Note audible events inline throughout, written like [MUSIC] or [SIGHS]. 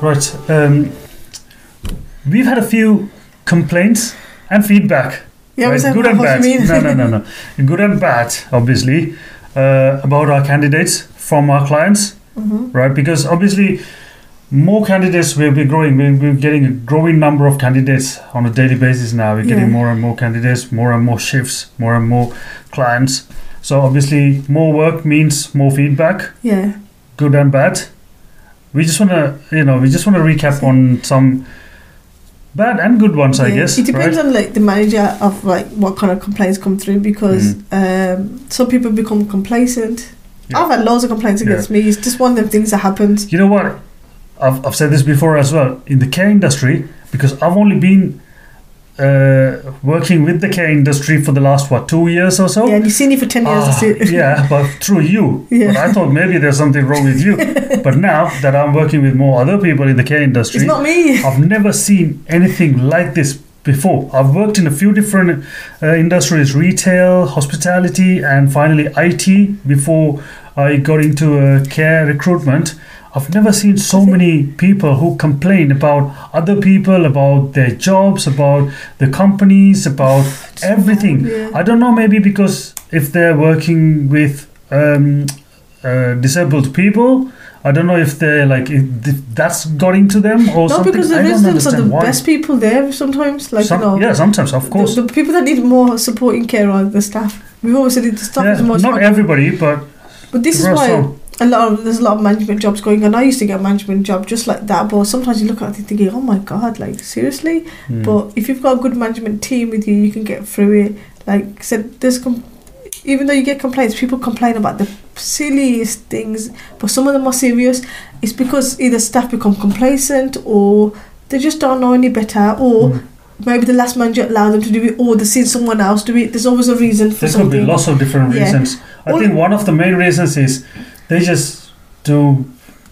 Right. Um, we've had a few complaints and feedback. Yeah, right? good and what bad. no, no, no, no. [LAUGHS] Good and bad, obviously, uh, about our candidates from our clients, Mhm. right? Because obviously, more candidates will be growing. We're, we're getting a growing number of candidates on a daily basis now. We're getting Yeah. more and more candidates, more and more shifts, more and more clients. So obviously, more work means more feedback Yeah. good and bad. We just want to, you know, we just want to recap on some bad and good ones, I guess. It depends right? on like the manager of like what kind of complaints come through because Mm. um, some people become complacent. Yeah. I've had loads of complaints Yeah. against me. It's just one of them things that happens. You know what? I've, I've said this before as well. In the care industry, because I've only been uh, working with the care industry for the last, what, two years or so? Yeah, and you've seen it for ten years. Ah, yeah, [LAUGHS] but through you. Yeah. But I thought maybe there's something wrong with you. [LAUGHS] but now that I'm working with more other people in the care industry, It's not me. [LAUGHS] I've never seen anything like this before. I've worked in a few different uh, industries retail, hospitality, and finally IT before I got into uh, care recruitment. I've never seen so many people who complain about other people, about their jobs, about the companies, about everything. Yeah. I don't know, maybe because if they're working with um, uh, disabled people, I don't know if they're like if that's got into them or No, something. because the I residents are the why. best people there sometimes. Like Some- you know, yeah, sometimes, of course. The, the people that need more supporting care are the staff. We've always said the staff yeah, is most not everybody, but But this is why some. A lot of there's a lot of management jobs going on. I used to get a management job just like that, but sometimes you look at it thinking, oh my god, like seriously. Mm. But if you've got a good management team with you, you can get through it. Like I said, there's com- even though you get complaints, people complain about the silliest things, but some of them are serious. It's because either staff become complacent or they just don't know any better, or Mm. maybe the last manager allowed them to do it, or they've seen someone else do it. There's always a reason for there could be lots of different Yeah. reasons. I All- think one of the main reasons is they just do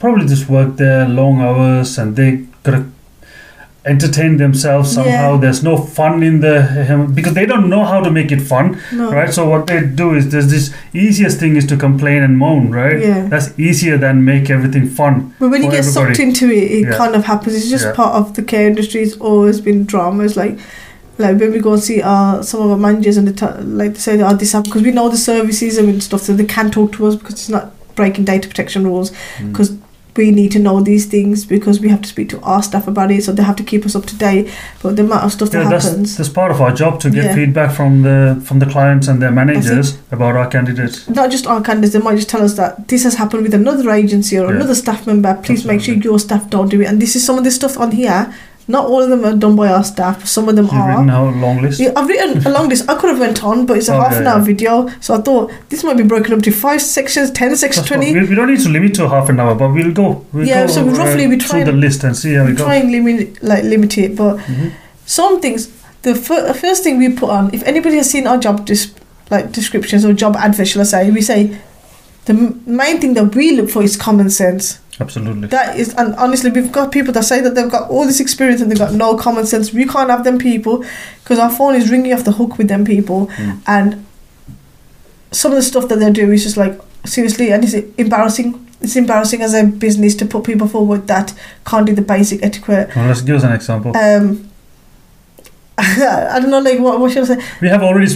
probably just work there long hours and they gotta entertain themselves somehow. Yeah. There's no fun in the because they don't know how to make it fun. no. right so what they do is there's this easiest thing is to complain and moan right Yeah. that's easier than make everything fun But when you get sucked into it, it Yeah. kind of happens. It's just Yeah. part of the care industry. It's always been dramas like, like when we go and see our some of our managers and they t- like they say that oh, this happened because we know the services and stuff, so they can't talk to us because it's not breaking data protection rules. Mm. Because we need to know these things because we have to speak to our staff about it, so they have to keep us up to date. But the amount of stuff yeah, that that's, happens, that's part of our job to get Yeah. feedback from the from the clients and their managers about our candidates not just our candidates, they might just tell us that this has happened with another agency or Yeah. another staff member. Please make sure your staff don't do it. And this is some of the stuff on here. Not all of them are done by our staff. but Some of them are. you've are. written a long list Yeah, I've written along this. I could have went on, but it's a Oh, half yeah, an hour yeah. video, so I thought this might be broken up to five sections, ten sections, That's twenty. we, we don't need to limit to half an hour but we'll go we'll Yeah, go, so roughly we try through the and- list and see how we We go try and limit, like limit it, but Mhm. some things. The fir- first thing we put on, if anybody has seen our job dis- like descriptions or job adverts, shall I say, we say the m- main thing that we look for is common sense. Absolutely That is, and honestly, we've got people that say that they've got all this experience and they've got no common sense. We can't have them people because our phone is ringing off the hook with them people, Mm. and some of the stuff that they do is just like seriously, and it's embarrassing. It's embarrassing as a business to put people forward that can't do the basic etiquette. well, let's give us an example Um, [LAUGHS] I don't know, like what, what should I say? we have already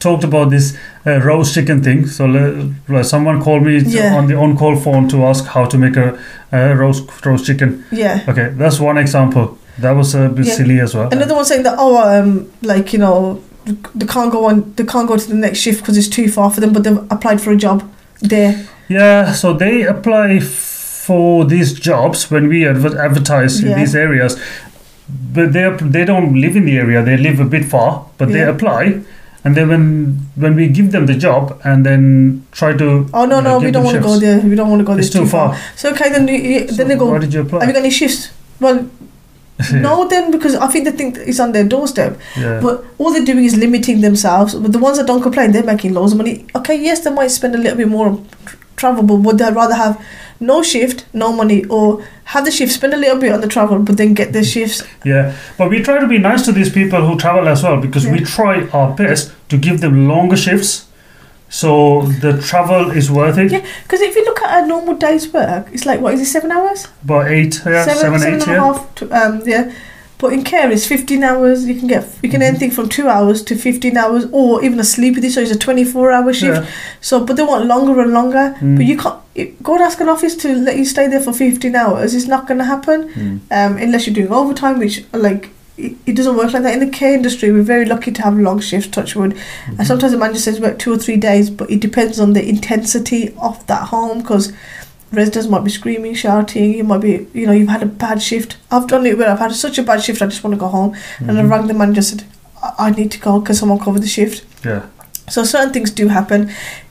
talked about this uh, roast chicken thing. So like, someone called me Yeah. on the on-call phone to ask how to make a uh, roast roast chicken. Yeah. Okay, that's one example. That was a bit Yeah. silly as well. Another one saying that oh um like you know they can't go on they can't go to the next shift because it's too far for them, but they've applied for a job there. Yeah, so they apply for these jobs when we adver- advertise Yeah. in these areas, but they they don't live in the area. They live a bit far, but they apply. And then when when we give them the job and then try to Oh no you no we don't want to go there. We don't want to go there. it's too far. So okay then you, So then they go. Why did you apply? Have you got any shifts? Well, [LAUGHS] no, then because I think they think it's on their doorstep. yeah. But all they're doing is limiting themselves. But the ones that don't complain, they're making loads of money. Okay, yes, they might spend a little bit more travel, but would they rather have no shift, no money, or have the shift, spend a little bit on the travel, but then get the shifts? Yeah, but we try to be nice to these people who travel as well because we try our best to give them longer shifts So the travel is worth it. Yeah. Because if you look at a normal day's work, it's like what is it, seven hours? About eight, yeah, seven, seven, eight, seven and a half to, um, yeah. But in care, it's 15 hours. You can get you can Mhm. anything from two hours to 15 hours, or even a sleepy. So it's a 24 hour shift. Yeah. So, but they want longer and longer. Mm. But you can't it- go and ask an office to let you stay there for 15 hours. It's not going to happen Mm. um, unless you're doing overtime, which like it, it doesn't work like that in the care industry. We're very lucky to have long shifts. Touch wood. Mm-hmm. And sometimes the manager says work two or three days, but it depends on the intensity of that home because residents might be screaming, shouting. You might be, you know, you've had a bad shift. I've done it where I've had such a bad shift, I just want to go home. And I Mhm. rang the manager and said, I, I need to go because someone covered the shift. Yeah. So certain things do happen.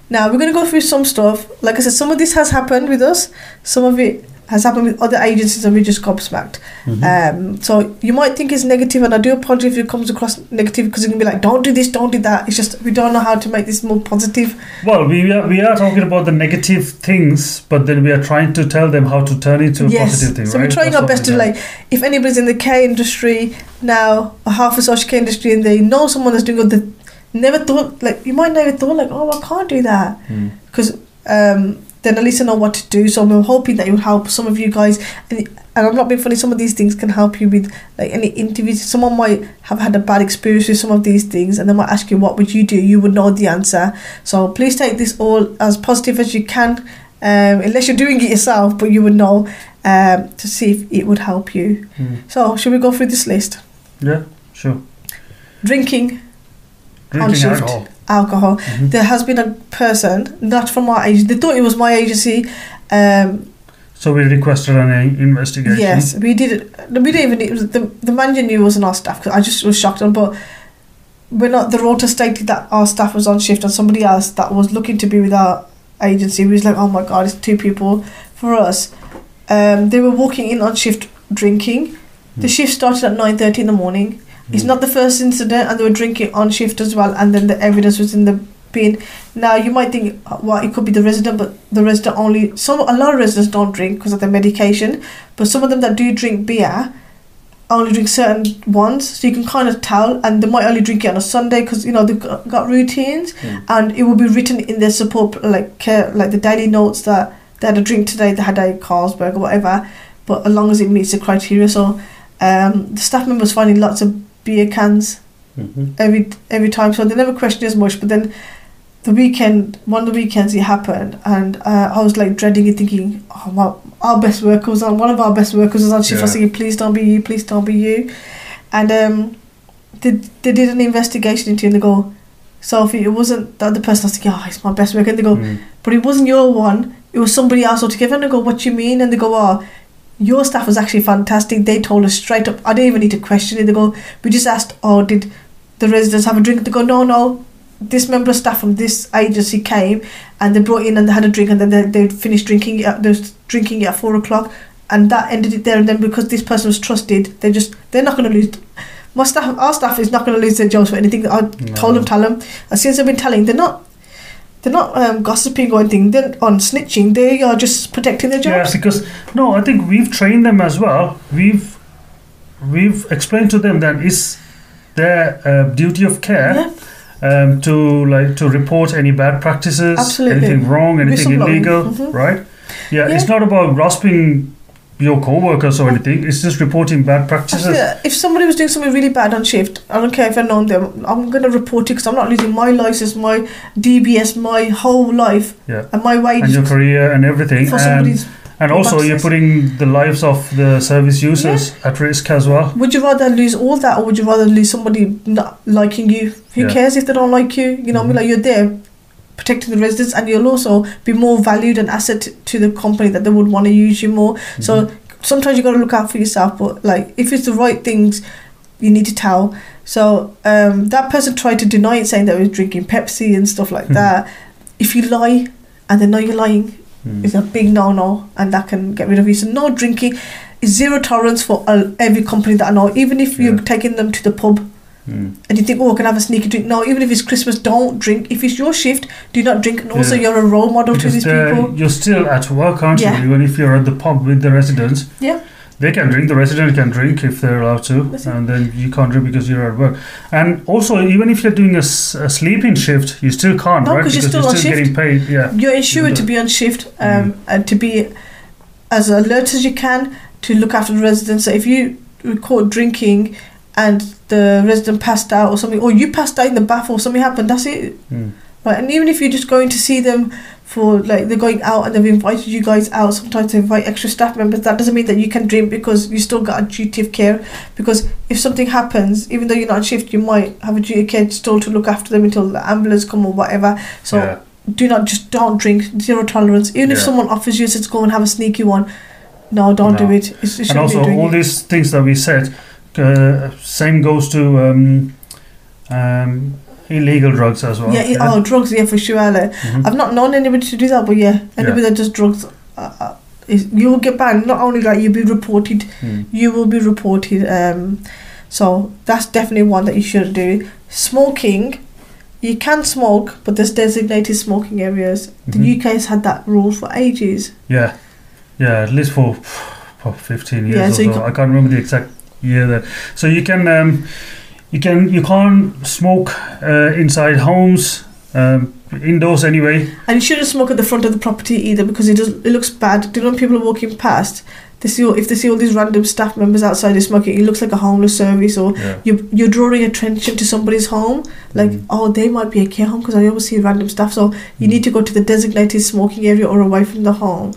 Now we're going to go through some stuff. Like I said, some of this has happened with us. Some of it has happened with other agencies, and we just gobsmacked. Mhm. Um, so you might think it's negative, and I do apologize if it comes across negative because it can be like, don't do this, don't do that. It's just we don't know how to make this more positive. Well, we are, we are talking about the negative things, but then we are trying to tell them how to turn it to a yes. positive thing, so right? we're trying That's our best to like, if anybody's in the care industry now, or half a social care industry, and they know someone that's doing good, they never thought like you might never thought like, oh, I can't do that. Mm. because um, then at least I know what to do. So I'm hoping that it will help some of you guys. And, and I'm not being funny. Some of these things can help you with like any interviews. Someone might have had a bad experience with some of these things, and they might ask you, "What would you do?" You would know the answer. So please take this all as positive as you can, um, unless you're doing it yourself. But you would know um, to see if it would help you. Mm. So should we go through this list? Yeah, sure. Drinking Drinking shift. alcohol. Alcohol. Mhm. There has been a person, not from our agency. They thought it was my agency. Um, So we requested an investigation. Yes, we did. We didn't even. It was the the manager knew it wasn't our staff. 'cause I just was shocked. On, but we're not. The rota stated that our staff was on shift, and somebody else that was looking to be with our agency We was like, "Oh my god, it's two people." For us, um, they were walking in on shift drinking. The Hmm. shift started at nine thirty in the morning. It's not the first incident, and they were drinking on shift as well. And then the evidence was in the bin. Now you might think, uh, well, it could be the resident, but the resident only. Some a lot of residents don't drink because of their medication, but some of them that do drink beer only drink certain ones, so you can kind of tell. And they might only drink it on a Sunday because you know they've got, got routines, Mm. and it will be written in their support like care, like the daily notes that they had a drink today, they had a Carlsberg or whatever. But as long as it meets the criteria, so um, the staff members finding lots of beer cans Mhm. every every time, so they never question as much. But then the weekend, one of the weekends, it happened, and uh, I was like dreading it, thinking, "Oh, my, our best worker was on. One of our best workers was on shift. I was thinking, please don't be you, please don't be you." And um, they they did an investigation into it, and they go, "Sophie, it wasn't the other person, I was thinking, oh, it's my best worker." And they go, Mm. but it wasn't your one. It was somebody else altogether. And I go, what do you mean? And they go, oh, your staff was actually fantastic. They told us straight up. I didn't even need to question it. They go, we just asked, oh, did the residents have a drink? They go, no, no. This member of staff from this agency came and they brought in and they had a drink and then they, they finished drinking it. At, they was drinking it at four o'clock and that ended it there. And then because this person was trusted, they just they're not going to lose. My staff, our staff is not going to lose their jobs for anything. I told them, tell them. As soon as I've been telling, they're not they're not um, gossiping or anything. They're on snitching. They are just protecting their Yeah, jobs. because no, I think we've trained them as well. We've we've explained to them that it's their uh, duty of care Yeah. um, to like to report any bad practices, Absolutely. anything wrong, anything illegal, Mhm. right? Yeah, it's not about grasping your co-workers or anything. It's just reporting bad practices. If somebody was doing something really bad on shift, I don't care if I know them. I'm going to report it because I'm not losing my license, my DBS, my whole life, Yeah. and my And wages your career and everything, for and, somebody's. and also you're putting the lives of the service users at risk as well. Would you rather lose all that, or would you rather lose somebody not liking you? Who Yeah. cares if they don't like you? You know, I mean, Mhm. like you're there protecting the residents, and you'll also be more valued and asset to the company that they would want to use you more. So Mhm. sometimes you got to look out for yourself but like if it's the right things you need to tell so um, that person tried to deny it saying that he was drinking pepsi and stuff like Mhm. that if you lie and they know you're lying Mm. it's a big no-no and that can get rid of you so no drinking is zero tolerance for uh, every company that i know even if you're taking them to the pub Mm. and you think oh i can have a sneaky drink no even if it's christmas don't drink if it's your shift do not drink and also Yeah. you're a role model to these people you're still at work, aren't Yeah. you? Even if you're at the pub with the residents. Yeah. they can drink. The resident can drink if they're allowed to, That's it. and then you can't drink because you're at work. And also, even if you're doing a, s- a sleeping shift, you still can't, No, right? 'cause you're because still on shift. getting paid. Yeah. You're insured to be on shift um, and to be as alert as you can to look after the residents. So if you were caught drinking and the resident passed out or something, or you passed out in the bath or something happened, that's it. Mm. Right, and even if you're just going to see them for like they're going out and they've invited you guys out, sometimes they invite extra staff members. That doesn't mean that you can drink because you still got a duty of care. Because if something happens, even though you're not on shift, you might have a duty of care still to look after them until the ambulance come or whatever. So yeah. do not just don't drink zero tolerance. Even if someone offers you says go and have a sneaky one, no, don't do No. it. It's, you And also, be doing all it. these things that we said, uh, same goes to um, um, illegal drugs as well. yeah, it- oh, drugs, yeah, for sure. Like, Mhm. I've not known anybody to do that, but yeah, anybody that does drugs, uh, uh, is, you will get banned. Not only that, you'll be reported. Mm. You will be reported. Um, so that's definitely one that you should do. Smoking, you can smoke, but there's designated smoking areas. Mhm. The UK has had that rule for ages. Yeah, yeah, at least for, for fifteen years Yeah, or so so. ca- I can't remember the exact year that. So you can, um, you can, you can't smoke uh, inside homes, um, indoors anyway. And you shouldn't smoke at the front of the property either because it does it looks bad. Do you know when people are walking past, they see all, if they see all these random staff members outside is smoking, it looks like a homeless service or Yeah. you you're drawing attention to somebody's home. Like Mm. oh they might be a care home because I always see random stuff. So you Mm. need to go to the designated smoking area or away from the home.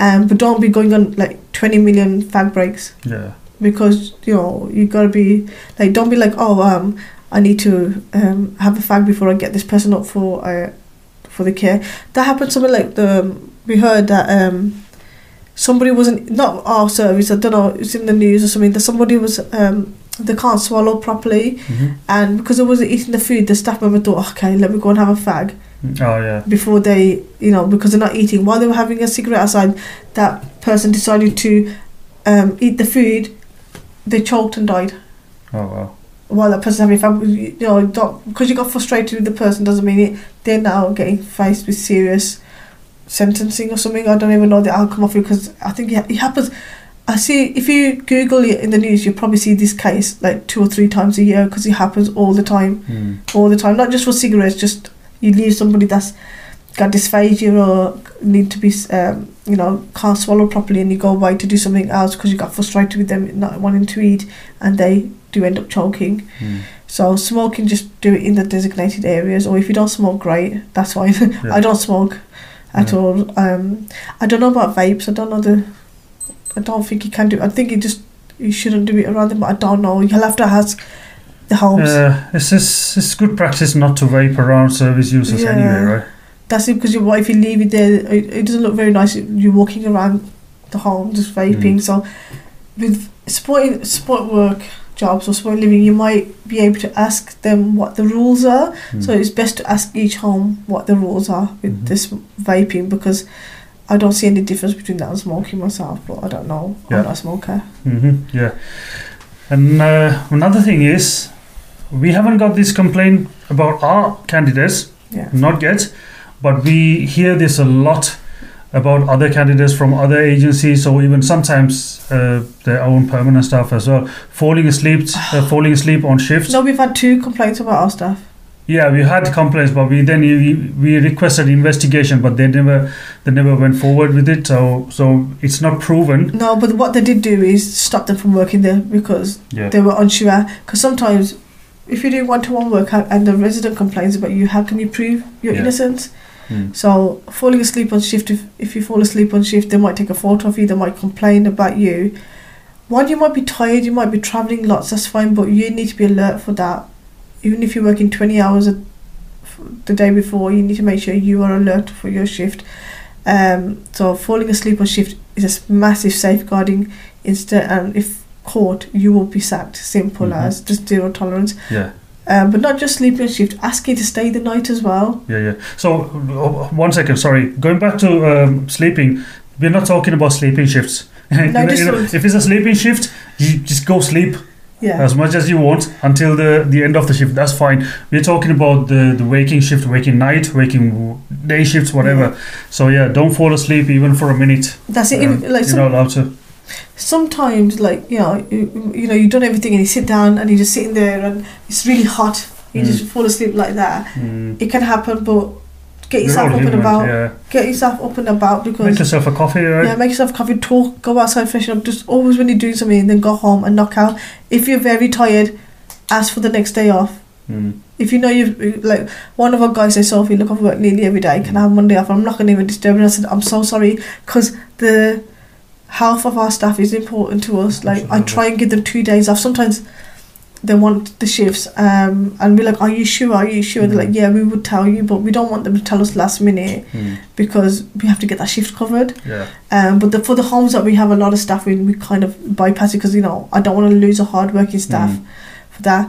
Um, but don't be going on like 20 million fag breaks Yeah. Because you know you gotta be like don't be like oh um I need to um have a fag before I get this person up for uh for the care. That happened something like the we heard that um somebody wasn't not our service I don't know it's in the news or something that somebody was um they can't swallow properly hmm and because they wasn't eating the food the staff member thought okay let me go and have a fag Oh yeah. before they you know because they're not eating while they were having a cigarette outside that person decided to um eat the food they choked and died Oh wow. while that person's having you know, because you got frustrated with the person doesn't mean it. They're now getting faced with serious sentencing or something. I don't even know the outcome of it because I think it, it happens. I see if you Google it in the news, you'll probably see this case like two or three times a year because it happens all the time, Mm. all the time. Not just for cigarettes, just you leave somebody that's got dysphagia or need to be, um, you know, can't swallow properly, and you go away to do something else because you got frustrated with them not wanting to eat, and they do end up choking. Mm. So smoking, just do it in the designated areas, or if you don't smoke, great, that's fine. [LAUGHS] Yeah. I don't smoke at Yeah. all. Um, I don't know about vapes. I don't know the. I don't think you can do. I think you just you shouldn't do it around them. But I don't know. You'll have to ask the homes. Uh, it's just, it's good practice not to vape around service users Yeah. anyway, right? That's it because you, what if you leave it there? It, it doesn't look very nice. You're walking around the home just vaping. Mm. So with supporting support work jobs or support living, you might be able to ask them what the rules are. Mm. So it's best to ask each home what the rules are with Mhm. this vaping because I don't see any difference between that and smoking myself, but I don't know. Yeah. I'm not a smoker. hmm yeah. And uh, another thing is, we haven't got this complaint about our candidates, Yeah. not yet, but we hear this a lot about other candidates from other agencies or even sometimes uh, their own permanent staff as well, falling asleep, uh, [SIGHS] falling asleep on shifts No, we've had two complaints about our staff. Yeah, we had complaints, but we then we, we requested investigation, but they never they never went forward with it. So so it's not proven. No, but what they did do is stop them from working there because Yeah. they were unsure. Because sometimes, if you do one-to-one work and the resident complains about you, how can you prove your Yeah. innocence? Mm. So falling asleep on shift, if, if you fall asleep on shift, they might take a photo of you, they might complain about you. One, you might be tired, you might be travelling lots, that's fine, but you need to be alert for that. Even if you're working 20 hours a, the day before, you need to make sure you are alert for your shift. Um, so falling asleep on shift is a massive safeguarding incident, and if caught, you will be sacked. Simple Mhm. as just zero tolerance. Yeah. Um, but not just sleeping on ask you to stay the night as well. Yeah, yeah. So, uh, one second, sorry. Going back to um, sleeping, we're not talking about sleeping shifts. [LAUGHS] You know, you know, if it's a sleeping shift, you just go sleep Yeah. as much as you want until the, the end of the shift. That's fine. We're talking about the, the waking shift, waking night, waking day shifts, whatever. So, yeah, don't fall asleep even for a minute. That's it. Um, like you're some, not allowed to. Sometimes like you know you, you know you've done everything and you sit down and you're just sitting there and it's really hot you Mm. just fall asleep like that Mm. it can happen but get yourself up and about Yeah. get yourself up and about because Make yourself a coffee, right? yeah make yourself a coffee talk go outside freshen up just always when you're doing something then go home and knock out if you're very tired ask for the next day off Mm. if you know you've like one of our guys says Sophie look off work nearly every day can I have Monday off I'm not going to even disturb her I said I'm so sorry because the health of our staff is important to us like I try and give them two days off sometimes they want the shifts um, and we're like are you sure are you sure they're Mhm. like yeah we would tell you but we don't want them to tell us last minute Mm. because we have to get that shift covered Yeah. um, but the, for the homes that we have a lot of staff in we kind of bypass it because you know I don't want to lose a hard working staff Mm. for that.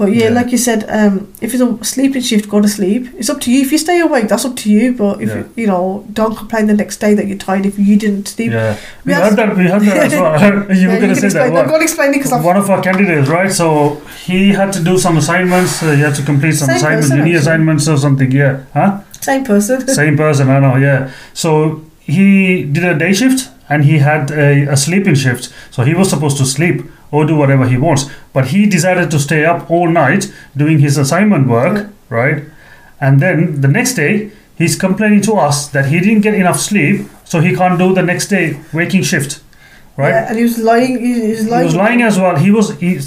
But yeah, Yeah. like you said, um, if it's a sleeping shift, go to sleep. It's up to you. If you stay awake, that's up to you. But if Yeah. you, you know, don't complain the next day that you're tired if you didn't sleep. Yeah. We have- that. We heard that as well. [LAUGHS] [LAUGHS] you Yeah, were going to say explain. that. No, what? go and explain it because I'm one of our candidates, right? So he had to do some assignments. Uh, he had to complete some Same assignments, person, uni actually. assignments or something. Yeah, huh? same person. [LAUGHS] Same person, I know. Yeah. So he did a day shift and he had a, a sleeping shift. So he was supposed to sleep or do whatever he wants, but he decided to stay up all night doing his assignment work, right? And then the next day he's complaining to us that he didn't get enough sleep, so he can't do the next day waking shift, right? Yeah, and he was lying. He, he was lying. He was lying as well. He was he,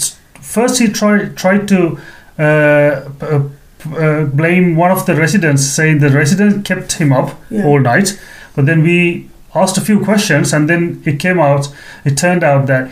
first he tried tried to uh, uh, p- uh, blame one of the residents, saying the resident kept him up Yeah. all night. But then we asked a few questions, and then it came out. It turned out that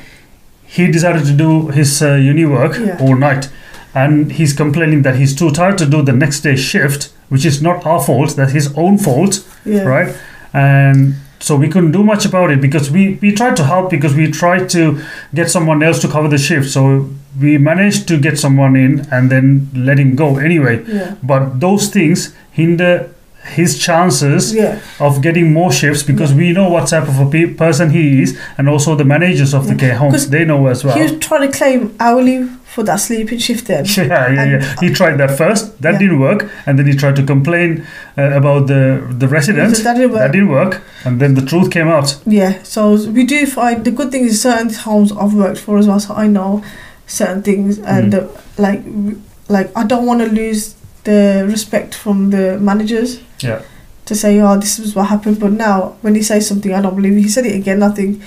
he decided to do his uh, uni work Yeah. all night, and he's complaining that he's too tired to do the next day shift, which is not our fault. That's his own fault yeah. right? And so we couldn't do much about it because we, we tried to help because we tried to get someone else to cover the shift. So we managed to get someone in and then let him go anyway. Yeah. But those things hinder his chances Yeah. of getting more shifts because we know what type of a pe- person he is and also the managers of the care homes they know as well He was trying to claim hourly for that sleeping shift then. [LAUGHS] yeah, yeah, And- yeah. He tried that first. That Yeah. didn't work, and then he tried to complain uh, about the the resident. That didn't work. That didn't work, and then the truth came out. Yeah, so we do find the good thing is certain homes I've worked for as well, so I know certain things, and Mm. uh, like like I don't want to lose the respect from the managers. Yeah. To say, oh, this is what happened, but now when he says something, I don't believe it. He said it again. I think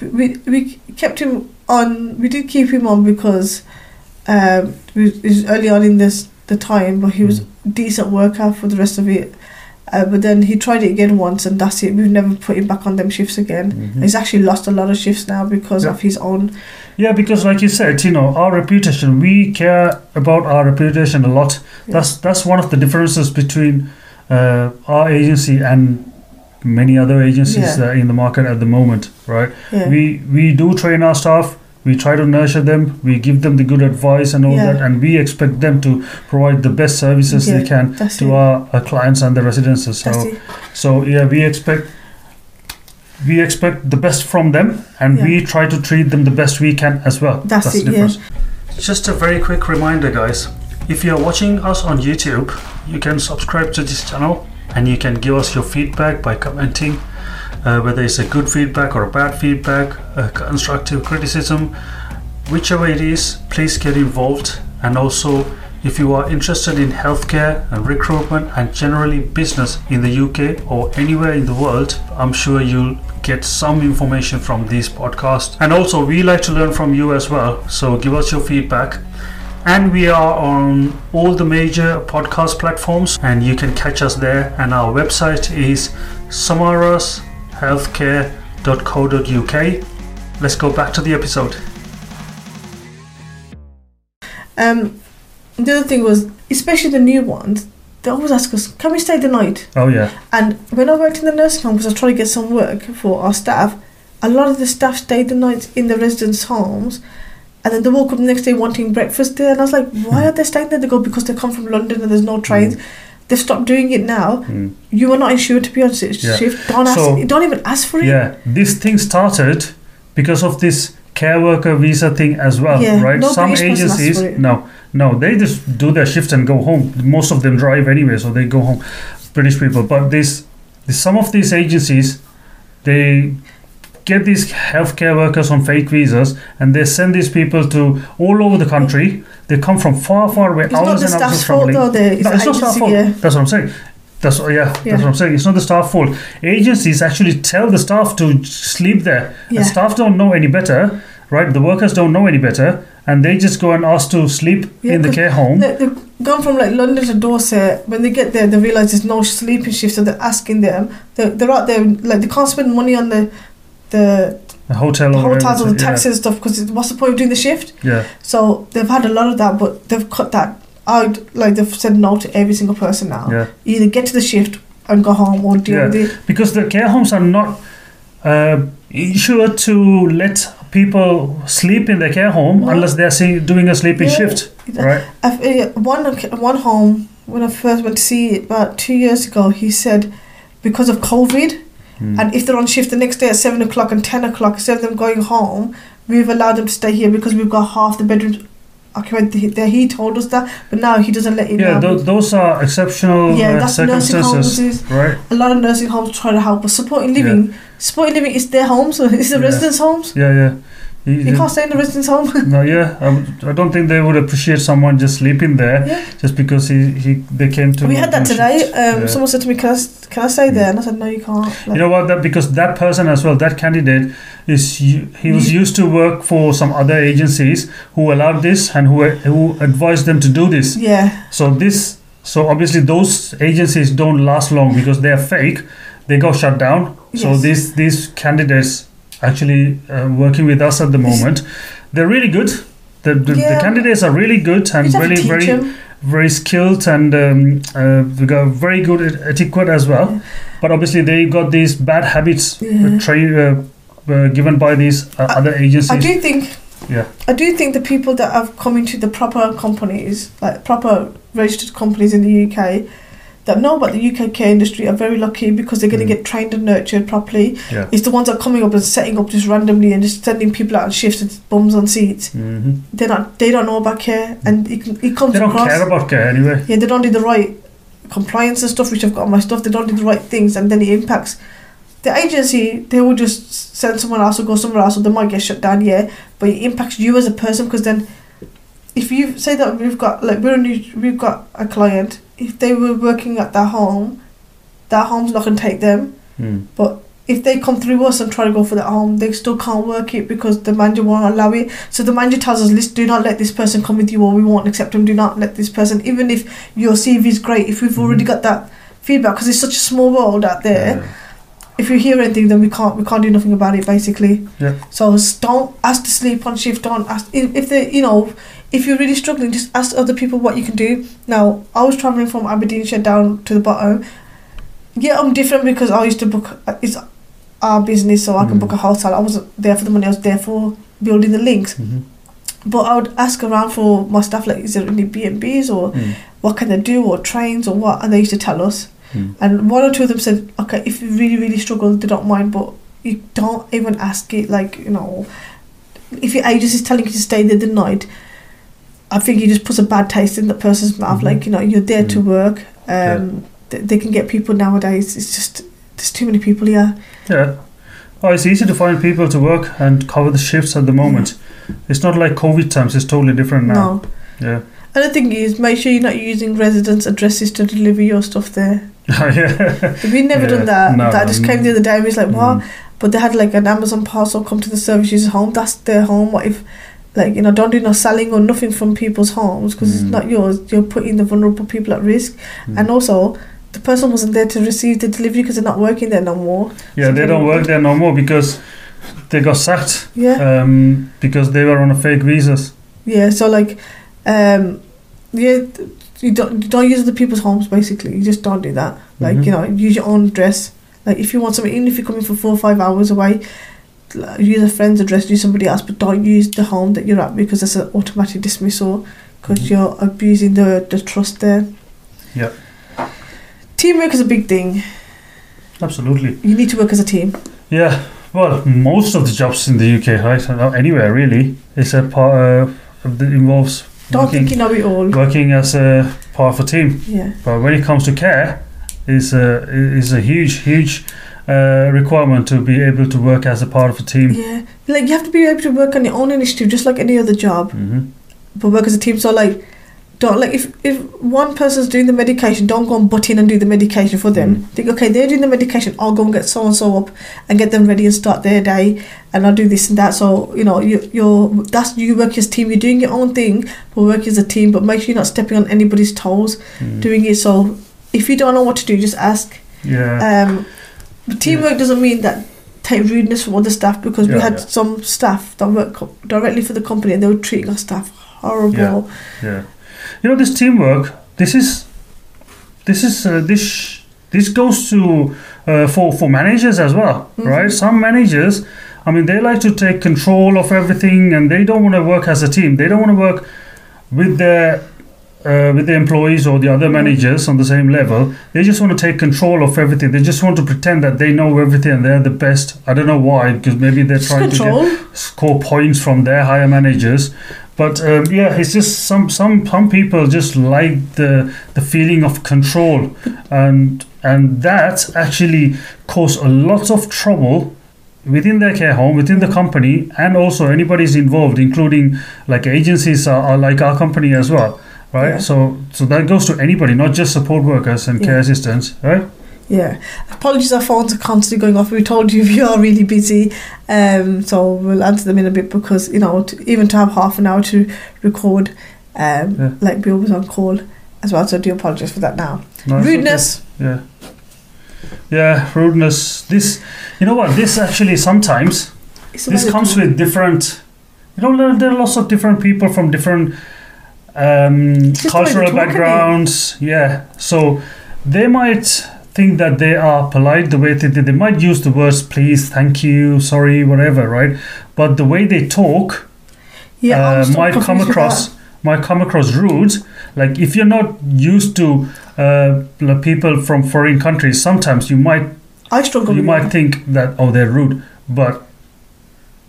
we we kept him on. We did keep him on because um, it was early on in this the time, but he was decent worker for the rest of it. Uh, but then he tried it again once, and that's it. We've never put him back on them shifts again. Mhm. He's actually lost a lot of shifts now because Yeah. of his own. Yeah, because like you said, you know, our reputation. We care about our reputation a lot. Yeah. That's that's one of the differences between uh, our agency and many other agencies Yeah. that are in the market at the moment, right? We we do train our staff. We try to nurture them. We give them the good advice and all Yeah. that, and we expect them to provide the best services they can to our, our clients and the residences. So, so yeah, we expect we expect the best from them, and we try to treat them the best we can as well. That's the it, yeah. difference. Just a very quick reminder, guys. If you are watching us on YouTube, you can subscribe to this channel, and you can give us your feedback by commenting. Uh, whether it's a good feedback or a bad feedback, a constructive criticism, whichever it is, please get involved. And also, if you are interested in healthcare and recruitment and generally business in the UK or anywhere in the world, I'm sure you'll get some information from these podcasts. And also, we like to learn from you as well. So, give us your feedback. And we are on all the major podcast platforms, and you can catch us there. And our website is samarashealthcare.co.uk. Let's go back to the episode. Um, the other thing was, especially the new ones, they always ask us, "Can we stay the night?" Oh, yeah. And when I worked in the nursing home, because I was trying to get some work for our staff, a lot of the staff stayed the night in the residents' homes, and then they woke up the next day wanting breakfast there. And I was like, "Why are they staying there?" They go because they come from London and there's no trains. They've stopped doing it now. Mm. You are not insured to be on shi- Yeah. Don't ask. So- don't even ask for it. Yeah, this thing started because of this care worker visa thing as well, Yeah, right? Some British person asks agencies, no, no, they just do their shift and go home. Most of them drive anyway, so they go home. British people, but this, this some of these agencies, they get these healthcare workers on fake visas and they send these people to all over the country. They come from far, far away, It's not the and hours fault though. The, it's No, it's not staff fault. yeah. That's what I'm saying. That's yeah, Yeah. that's what I'm saying. It's not the staff fault. Agencies actually tell the staff to sleep there. Yeah. The staff don't know any better, right? The workers don't know any better, and they just go and ask to sleep Yeah, in the care home. They, they've gone from like London to Dorset. When they get there, they realise there's no sleeping shift, so they're asking them. They're, they're out there like they can't spend money on the the, The hotel the hotels or the taxis and stuff because what's the point of doing the shift? Yeah, yeah. So they've had a lot of that, but they've cut that out. Like they've said no to every single person now. yeah. Either get to the shift and go home or deal Yeah. with it. Because the care homes are not uh, sure to let people sleep in their care home No. unless they're see, doing a sleeping Yeah. shift, right? Uh, one one home when I first went to see it about two years ago, he said because of COVID. Mm. And if they're on shift the next day at seven o'clock and ten o'clock, instead of them going home, we've allowed them to stay here because we've got half the bedrooms occupied. He- There, he told us that, but now he doesn't let it. yeah, tho- those are exceptional yeah, uh, that's nursing homes. Right? a lot of nursing homes try to help, but supporting living, supporting living is their homes. So it's the Yeah. residents' homes. Yeah, yeah. You, You can't stay in the residence home. [LAUGHS] no, yeah. I, I don't think they would appreciate someone just sleeping there Yeah. just because he, he they came to. we had that today. Um, Yeah. Someone said to me, "Can I, can I stay there?" And I said, "No, you can't." Like, You know what? That because that person as well, that candidate is he was used to work for some other agencies who allowed this and who who advised them to do this. yeah, So this, so obviously those agencies don't last long because they are fake. They go shut down. Yes. So these these candidates actually uh, working with us at the moment, they're really good. The, the, the candidates are really good and just have to really very them. very skilled and um, uh, they got very good et- etiquette as well. Yeah. But obviously they got these bad habits Yeah. uh, tra- uh, uh, given by these uh, I- other agencies. I do think. Yeah. I do think the people that have come into the proper companies, like proper registered companies in the UK, that know about the UK care industry are very lucky because they're going Mm. to get trained and nurtured properly. Yeah. It's the ones that are coming up and setting up just randomly and just sending people out on shifts and bums on seats. hmm They're not. They don't know about care, and it, it comes from They don't across. care about care anyway. yeah, they don't do the right compliance and stuff, which I've got on my stuff. They don't do the right things, and then it impacts the agency. They will just send someone else or go somewhere else, or they might get shut down. Yeah, but it impacts you as a person because then, if you say that we've got like we're only, we've got a client, if they were working at that home, that home's not gonna take them. Mm. If they come through us and try to go for that home, they still can't work it because the manager won't allow it. So the manager tells us, "Listen, do not let this person come with you, or we won't accept them. Do not let this person, even if your CV is great. If we've already Mhm. got that feedback, because it's such a small world out there. Yeah. If you hear anything, then we can't we can't do nothing about it, basically. Yeah. So don't ask to sleep on shift. Don't ask if, if they, you know, if you're really struggling, just ask other people what you can do. Now, I was traveling from Aberdeenshire down to the bottom. Yeah, I'm different because I used to book. uh, It's our business, so I can Mm. book a hotel. I wasn't there for the money. I was there for building the links. Mhm. But I would ask around for my staff, like, is there any B and B's or Mm. what can they do or trains or what? And they used to tell us. Mm. And one or two of them said, okay, if you really, really struggle, they don't mind, but you don't even ask it. Like, you know, if your agent is telling you to stay there the night, I think it just puts a bad taste in the person's mouth. Mhm. Like, you know, you're there to Mm. work. Um, Yeah. th- They can get people nowadays. It's just, there's too many people here. Yeah. Oh, it's easy to find people to work and cover the shifts at the moment. It's not like COVID times. It's totally different now. No. Yeah. Another thing is, make sure you're not using residents' addresses to deliver your stuff there. [LAUGHS] yeah. We've never Yeah. done that. No, that no, just came the other day. and We was like, what? Mm. But they had like an Amazon parcel come to the service user's home. That's their home. What if, like, you know, don't do no selling or nothing from people's homes because Mm. it's not yours. You're putting the vulnerable people at risk. Mm. And also, the person wasn't there to receive the delivery because they're not working there no more. Yeah, they don't work there no more because they got sacked Yeah. um, because they were on a fake visas. yeah. So, like, um, yeah, you don't, don't use other people's homes basically. You just don't do that. Like, Mhm. you know, use your own address. Like, if you want something, even if you're coming for four or five hours away, use a friend's address, use somebody else, but don't use the home that you're at because that's an automatic dismissal because Mhm. you're abusing the, the trust there. Yeah. Teamwork is a big thing. Absolutely. You need to work as a team. Yeah. Well, most of the jobs in the UK, right, anywhere really, is a part uh, that involves Don't working, think you know it all. working as a part of a team. Yeah. But when it comes to care, is a is a huge huge uh, requirement to be able to work as a part of a team. Yeah, like you have to be able to work on your own initiative, just like any other job, hmm but work as a team. So like, don't like if if one person's doing the medication, don't go and butt in and do the medication for them. Mm. Think, okay, they're doing the medication. I'll go and get so and so up and get them ready and start their day, and I'll do this and that. So you know, you you're that's you work as a team. You're doing your own thing, but work as a team. But make sure you're not stepping on anybody's toes Mm. doing it. So if you don't know what to do, just ask. Yeah. Um, teamwork doesn't mean that take rudeness from other staff because we had yeah. some staff that work co- directly for the company and they were treating our staff horrible. Yeah. You know this teamwork. This is, this is uh, this this goes to uh, for for managers as well, Mhm. right? Some managers, I mean, they like to take control of everything, and they don't want to work as a team. They don't want to work with their uh, with the employees or the other Mhm. managers on the same level. They just want to take control of everything. They just want to pretend that they know everything and they're the best. I don't know why, because maybe they're trying to get score points from their higher managers. But um, yeah, it's just some some some people just like the the feeling of control, and and that actually cause a lot of trouble within their care home, within the company, and also anybody's involved, including like agencies are, are like our company as well, right? Yeah. So so that goes to anybody, not just support workers and care assistants, right? Yeah. Apologies, our phones are constantly going off. We told you [LAUGHS] we are really busy, um, so we'll answer them in a bit because you know to, even to have half an hour to record, um, Yeah. like Bill was on call as well. So I do apologise for that now. No, it's okay. Rudeness. Yeah. Yeah, rudeness. This, you know what? This actually sometimes this comes with different. You know, there, are lots of different people from different um, Just the way cultural they talk, isn't it? backgrounds. Yeah, so they might think that they are polite the way they they might use the words please, thank you, sorry, whatever, right? But the way they talk Yeah, uh, might come across might come across rude. Like if you're not used to uh, people from foreign countries, sometimes you might I struggle you might that. think that oh they're rude, but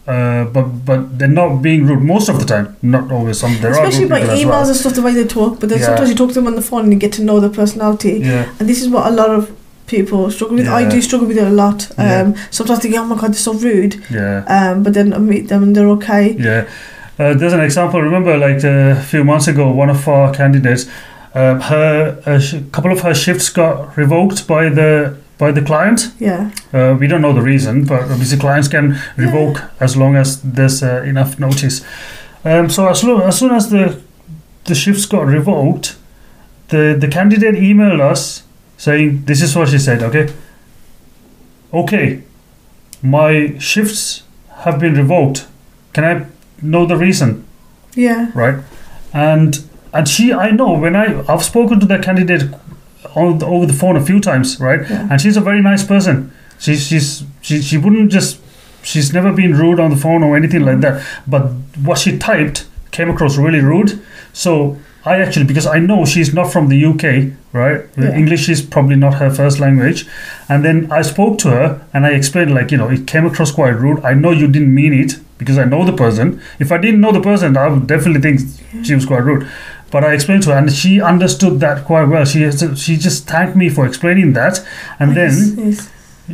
uh, but but they're not being rude most of the time. Not always. Some there Especially are by emails as and stuff, the way they talk. But then Yeah. sometimes you talk to them on the phone and you get to know their personality. Yeah, And this is what a lot of people struggle with. I do struggle with it a lot. Yeah. Um, Sometimes they think, oh my god, they're so rude. yeah, Um, but then I meet them and they're okay. yeah. Uh, there's an example. Remember, like a few months ago, one of our candidates, uh, her a sh- couple of her shifts got revoked by the by the client. Yeah. Uh, we don't know the reason, but obviously clients can revoke as long as there's uh, enough notice. Um, so as, lo- as soon as the the shifts got revoked, the the candidate emailed us saying this is what she said. Okay. Okay, my shifts have been revoked. Can I know the reason? Yeah. right? And and she, I know when I I've spoken to the candidate on the, over the phone a few times, right? Yeah. And she's a very nice person. She she's she she wouldn't just she's never been rude on the phone or anything like that. But what she typed came across really rude. So I actually because I know she's not from the UK, right? Yeah. English is probably not her first language. And then I spoke to her and I explained like you know it came across quite rude. I know you didn't mean it because I know the person. If I didn't know the person, I would definitely think she was quite rude. But I explained to her, and she understood that quite well. She she just thanked me for explaining that, and Yes, then yes.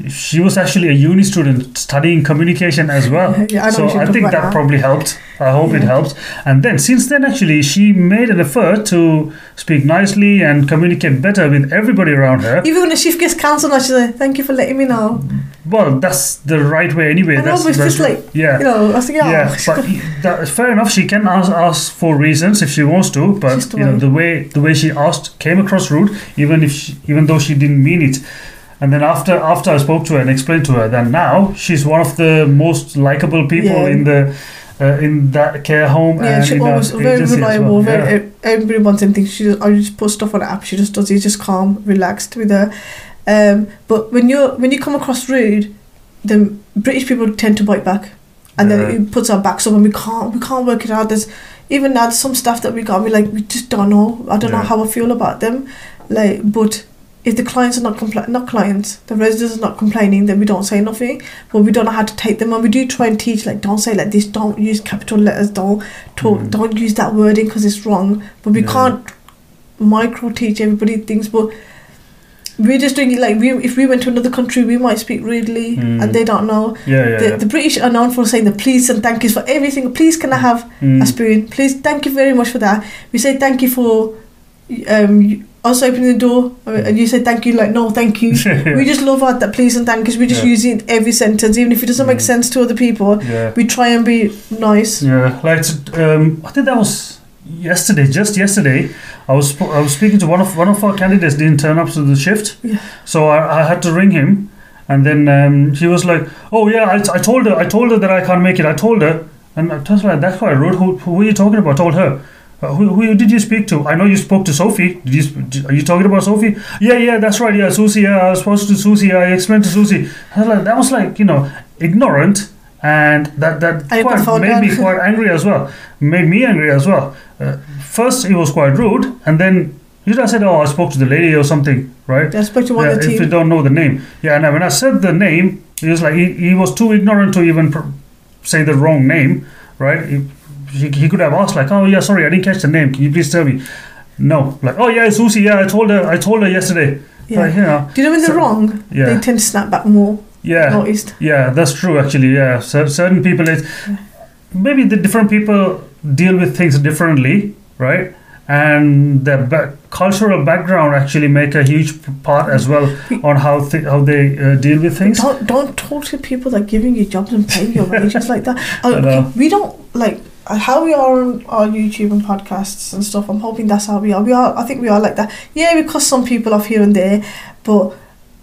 She was actually a uni student studying communication as well. [LAUGHS] Yeah, I so I think that now. probably helped. I hope it Yeah. helped. And then since then, actually, she made an effort to speak nicely and communicate better with everybody around her. Even when the shift gets cancelled, should say, thank you for letting me know. Well, that's the right way anyway. I know, that's, but that's just like, yeah. You know, I was thinking, oh, yeah, but [LAUGHS] that, fair enough. She can ask, ask for reasons if she wants to, but the you know way. the way the way she asked came across rude, even if she, even though she didn't mean it. And then after after I spoke to her and explained to her, then now she's one of the most likable people Yeah. in the uh, in that care home yeah, and she always very reliable. well. Very, yeah. everybody wants anything. She just, I just put stuff on the app. She just does. it. It's just calm, relaxed with her. Um, but when you're when you come across rude, then British people tend to bite back, and Yeah. then it puts our backs up, and we can't we can't work it out. There's even now there's some stuff that we got. We like we just don't know. I don't know how I feel about them. Like, but if the clients are not compla- not clients, the residents are not complaining, then we don't say nothing. But we don't know how to take them, and we do try and teach like don't say like this, don't use capital letters, don't talk, Mm. don't use that wording because it's wrong. But we Yeah. can't micro teach everybody things. But we're just doing it like we if we went to another country we might speak rudely Mm. and they don't know. Yeah, yeah. the, yeah. the British are known for saying the please and thank yous for everything. Please can I have Mm. a spoon? Please thank you very much for that. We say thank you for um us opening the door and you say thank you like no thank you. [LAUGHS] We just love out that please and thank yous. We just Yeah. use it in every sentence even if it doesn't make Mm. sense to other people. yeah. We try and be nice. Yeah, like um, I think that was yesterday. Just yesterday, I was I was speaking to one of one of our candidates. Didn't turn up to the shift, Yeah. so I, I had to ring him, and then um, he was like, "Oh yeah, I, I told her I told her that I can't make it. I told her." And I was like, "That's quite rude. Who, who are you talking about?" I told her. Uh, who, who did you speak to? I know you spoke to Sophie. Did you? did- Are you talking about Sophie? Yeah, yeah, that's right. Yeah, Susie. Yeah, I was supposed to Susie. I explained to Susie. Was like, that was like you know ignorant, and that that And you put the quite made me quite [LAUGHS] angry as well. Made me angry as well. Uh, first, he was quite rude, and then you I said, "Oh, I spoke to the lady or something," right? I spoke to one Yeah, of the if you don't know the name, yeah. And when I said the name, he was like, he, he was too ignorant to even pr- say the wrong name, right? He, he, he could have asked like, "Oh yeah, sorry, I didn't catch the name. Can you please tell me?" No, like, "Oh yeah, it's Susie. Yeah, I told her. I told her yesterday." Yeah. Like, you know, Do you know when they're So- wrong? yeah. They tend to snap back more. yeah. Noticed. Yeah, that's true. Actually, yeah, Cer- certain people, it, maybe the different people deal with things differently, right? And their ba- cultural background actually make a huge part as well on how th- how they uh, deal with things. Don't don't talk to people that are giving you jobs and paying your wages [LAUGHS] like that. Uh, we don't like how we are on our YouTube and podcasts and stuff. I'm hoping that's how we are. We are. I think we are like that. Yeah, we cuss some people off here and there, but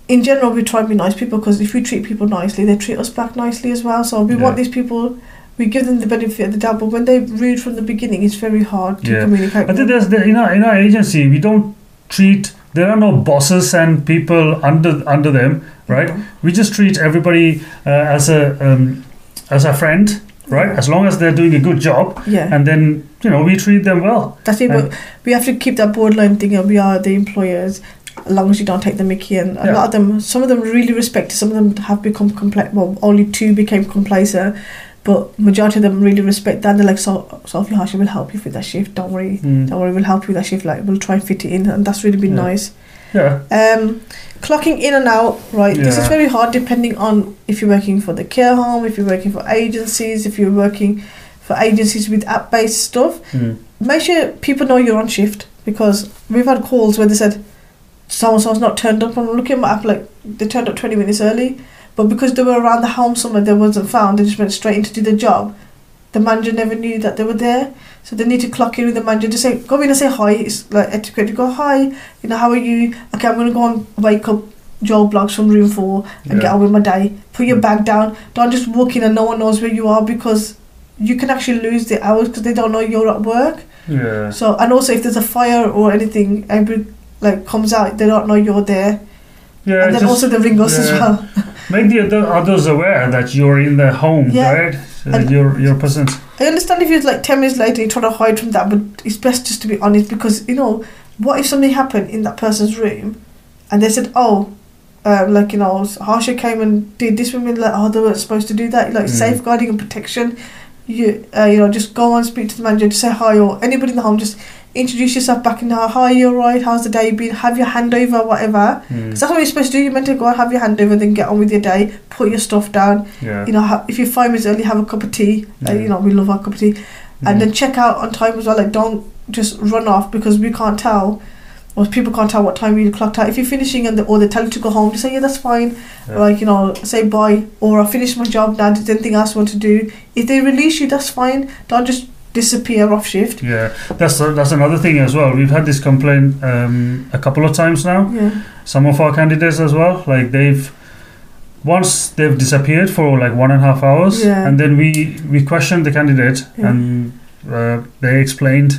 in general, we try and be nice people because if we treat people nicely, they treat us back nicely as well. So we Yeah. want these people. We give them the benefit of the doubt, but when they rude from the beginning, it's very hard to Yeah. communicate. I think there's the, in our in our agency we don't treat there are no bosses and people under under them, right? We just treat everybody uh, as a um, as a friend, right? As long as they're doing a good job, Yeah. and then you know we treat them well. That's it. And- But we have to keep that borderline thing, and we are the employers. As long as you don't take the Mickey, and a Yeah. lot of them, some of them really respect. it, Some of them have become complex. Well, only two became complacent, but majority of them really respect that. They're like, "So, Sophie Harsha will help you with that shift. Don't worry, Mm. don't worry, we'll help you with that shift. Like, we'll try and fit it in." And that's really been Yeah. nice. Yeah, Um, clocking in and out, right? This is very hard depending on if you're working for the care home, if you're working for agencies, if you're working for agencies with app-based stuff mm. make sure people know you're on shift because we've had calls where they said someone someone's not turned up. And I'm looking at my app like they turned up 20 minutes early, but because they were around the home somewhere they wasn't found, they just went straight in to do the job. The manager never knew that they were there, so they need to clock in with the manager to say, go in and say hi. It's like etiquette. to go hi, you know how are you? Okay, I'm gonna go and wake up Joe Bloggs from room four and get Yeah. on with my day. Put your mm. bag down. Don't just walk in and no one knows where you are because you can actually lose the hours because they don't know you're at work. yeah, So and also if there's a fire or anything, every like comes out, they don't know you're there, yeah. and then just also the ring us as well. [LAUGHS] make the other others aware that you're in the home, Yeah. right? And- your your presence. I understand if you're like ten minutes later, you're trying to hide from that, but it's best just to be honest because you know what if something happened in that person's room, and they said, oh. Um, like you know, Harsha came and did this with me. Like, oh, they weren't supposed to do that. Like Mm. safeguarding and protection. You, uh, you know, just go and speak to the manager, just say hi, or anybody in the home. Just introduce yourself back in the hi. You're right. How's the day been? Have your handover, whatever. Mm. Because that's what you're supposed to do. You're meant to go and have your handover, then get on with your day, put your stuff down. Yeah. You know, ha- if you're five minutes early, have a cup of tea. Uh, you know, we love our cup of tea. And Mm. then check out on time as well. Like, don't just run off because we can't tell, or people can't tell what time you clocked out. If you're finishing and the, or they tell you to go home, just say, yeah, that's fine. Yeah. Like, you know, say bye. Or I finished my job now. There's anything else you want to do? If they release you, that's fine. Don't just disappear off shift. Yeah, that's that's another thing as well. We've had this complaint um, a couple of times now. Yeah. Some of our candidates as well, like they've once they've disappeared for like one and a half hours, Yeah. and then we we questioned the candidate, Yeah. and uh, they explained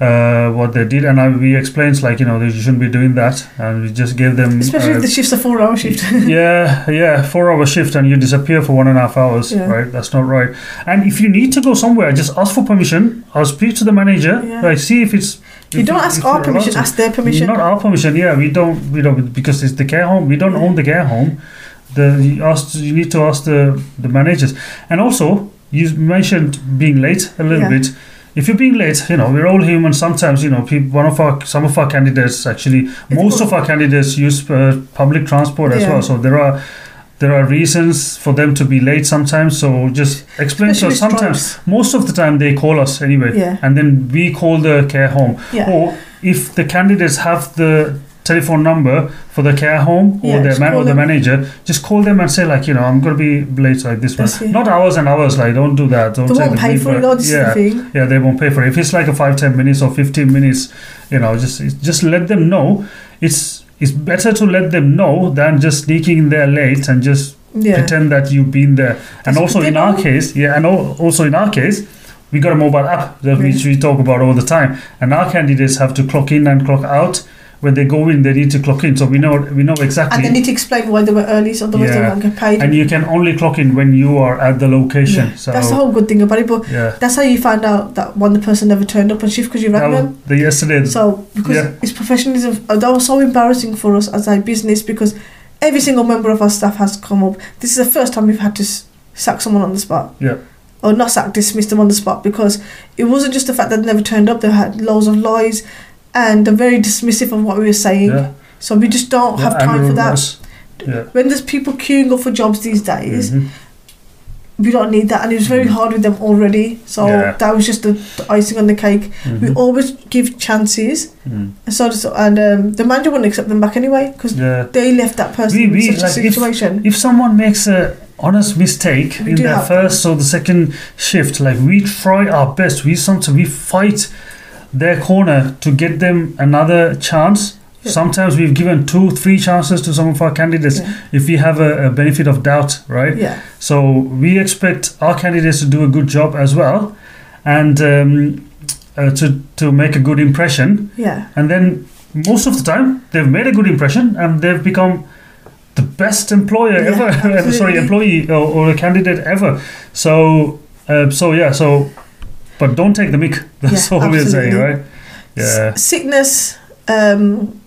uh, what they did, and I, we explained like you know they shouldn't be doing that, and we just gave them Especially uh, if the shift's a four hour shift. [LAUGHS] yeah, yeah, four hour shift and you disappear for one and a half hours, Yeah. right? That's not right. And if you need to go somewhere, just ask for permission. I'll speak to the manager. Yeah. Like, see if it's. If, you don't ask our permission, to. ask their permission. Not our permission. Yeah, we don't. We don't because it's the care home. We don't own the care home. The you ask. You need to ask the the managers. And also, you mentioned being late a little Yeah. bit. If you're being late, you know we're all human. Sometimes you know people, one of our some of our candidates actually most of our candidates use uh, public transport as Yeah. well. So there are there are reasons for them to be late sometimes. So just explain to us. Sometimes most of the time they call us anyway, Yeah. and then we call the care home. Yeah. Or if the candidates have the telephone number for the care home or Yeah, the man or the manager, just call them and say like, you know, I'm gonna be late like this. One. Not hours and hours. Like, don't do that. Don't They won't pay for it, yeah, thing. yeah, they won't pay for it. If it's like a five, ten minutes or fifteen minutes, you know, just just let them know. It's it's better to let them know than just sneaking in there late and just Yeah. pretend that you've been there. And That's- also in our case, yeah, and also in our case, we got a mobile app that Yeah. which we talk about all the time. And our candidates have to clock in and clock out. When they go in, they need to clock in. So we know we know exactly. And they need to explain why they were early, so otherwise they won't get paid. and you can only clock in when you are at the location. Yeah. So That's the whole good thing about it. But yeah, that's how you find out that one the person never turned up on shift because you rang them. the yesterday. So because Yeah. it's professionalism, uh, that was so embarrassing for us as a business because every single member of our staff has come up. This is the first time we've had to sack someone on the spot. Yeah. Or not sack, dismiss them on the spot because it wasn't just the fact that they never turned up. They had loads of lies, and they're very dismissive of what we were saying. yeah, So we just don't yeah, have time for that. Yeah. When there's people queuing up for jobs these days, Mhm. we don't need that, and it was very Mhm. hard with them already. So that was just the, the icing on the cake. We Mhm. always give chances. Mm. And so, and um, the manager wouldn't accept them back anyway because they left that person We- we- in such like, a if- situation. If someone makes a honest mistake We in their first or the second shift, like we try our best. We sometimes we fight their corner to get them another chance. Yeah. Sometimes we've given two, three chances to some of our candidates yeah. if we have a, a benefit of doubt, right? yeah, So we expect our candidates to do a good job as well, and um, uh, to to make a good impression. yeah, And then most of the time they've made a good impression and they've become the best employer Yeah, ever. [LAUGHS] Sorry, employee or, or a candidate ever. So uh, so yeah. So but don't take the mic. [LAUGHS] That's Yeah, all we're saying, right? Yeah. S- sickness. Um,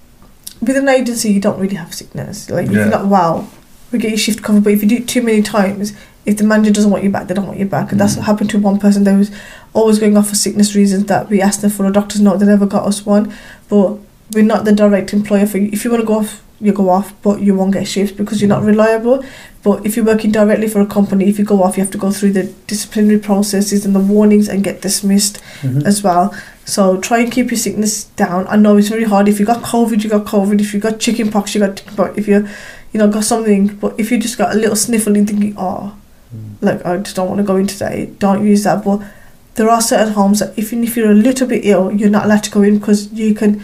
with an agency, you don't really have sickness. Like if Yeah. you're not well, we get your shift covered. But if you do it too many times, if the manager doesn't want you back, they don't want you back. And that's Mm. what happened to one person. They was always going off for sickness reasons that we asked them for a doctor's note. They never got us one. But we're not the direct employer for you. If you want to go off, you go off, but you won't get shifts because you're not Mm. reliable. But if you're working directly for a company, if you go off, you have to go through the disciplinary processes and the warnings and get dismissed Mhm. as well. So try and keep your sickness down. I know it's very hard. If you got COVID, you got COVID. If you got chicken pox, you got chicken pox. If you, you know, got something, but if you just got a little sniffle and thinking, oh, Mm. like I just don't want to go in today, don't use that. But there are certain homes that even if you're a little bit ill, you're not allowed to go in because you can,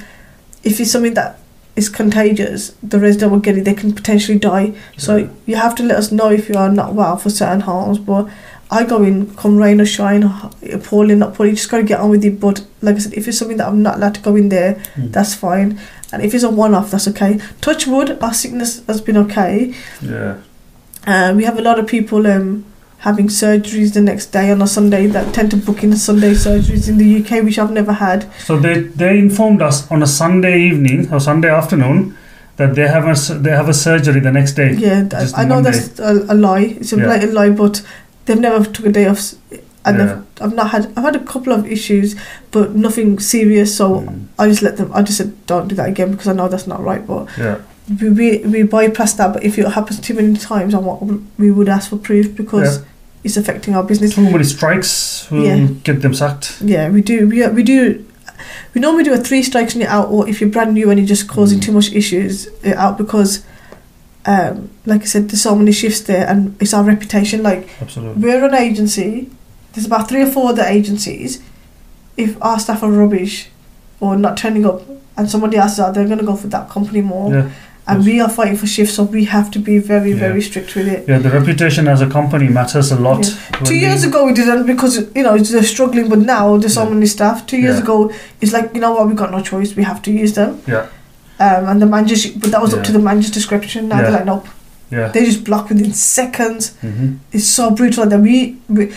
if it's something that is contagious, the resident will get it. They can potentially die. So Yeah. you have to let us know if you are not well for certain homes. But I go in, come rain or shine, appalling, not poorly, you just got to get on with it. But like I said, if it's something that I'm not allowed to go in there, Mm. that's fine. And if it's a one off, that's okay. Touch wood, our sickness has been okay. Yeah. Uh, we have a lot of people um, having surgeries the next day on a Sunday that tend to book in a Sunday surgeries in the UK, which I've never had. So they they informed us on a Sunday evening or Sunday afternoon that they have a they have a surgery the next day. Yeah, I know Monday. that's a, a lie. It's a Yeah. blatant lie, but they've never took a day off. And Yeah. I've, I've not had. I've had a couple of issues, but nothing serious. So Mm. I just let them. I just said, don't do that again because I know that's not right. But Yeah. we we, we bypass that. But if it happens too many times, I want we would ask for proof because it's affecting our business. Many strikes will Yeah. get them sacked. Yeah, we do. We we do. We normally do a three strikes and you're out, or if you're brand new and you're just causing Mm. too much issues, you're out because, um, like I said, there's so many shifts there, and it's our reputation. Like Absolutely. we're an agency. There's about three or four other agencies. If our staff are rubbish, or not turning up, and somebody else is out, they're gonna go for that company more. Yeah. And we are fighting for shifts, so we have to be very, Yeah. very strict with it. Yeah, the reputation as a company matters a lot. when Two we- years ago we didn't because you know they're struggling, but now there's so many staff. Two years Yeah. ago it's like you know what we got no choice, we have to use them. Yeah. Um, and the managers, but that was up to the manager's discretion. Now Yeah. they're like nope, Yeah. they just block within seconds. hmm It's so brutal that we, we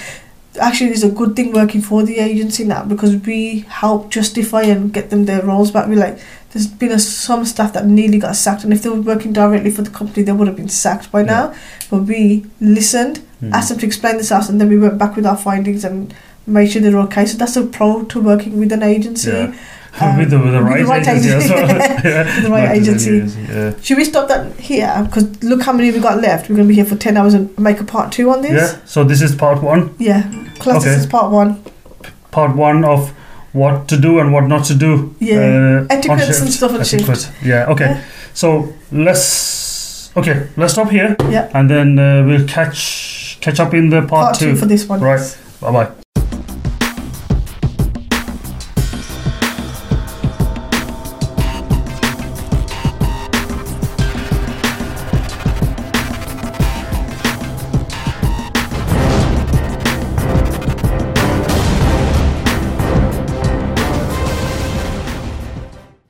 actually it's a good thing working for the agency now because we help justify and get them their roles back. We like there's been a, some staff that nearly got sacked, and if they were working directly for the company, they would have been sacked by Yeah. now. But we listened Mm. asked them to explain this out, and then we went back with our findings and made sure they're okay. So that's a pro to working with an agency. Yeah. Um, with the, with the with right, the right agency, agency. [LAUGHS] yeah. The right agency. Should we stop that here? Because look how many we got left. We're going to be here for 10 hours and make a part two on this. yeah. So this is part one. Yeah. Class Okay. this is part one. Part one of what to do and what not to do. Yeah. Uh, Etiquettes and stuff on shift. Yeah. Okay. Yeah. So let's okay. Let's stop here. Yeah. And then uh, we'll catch catch up in the part, Part two for this one. Right. Bye bye.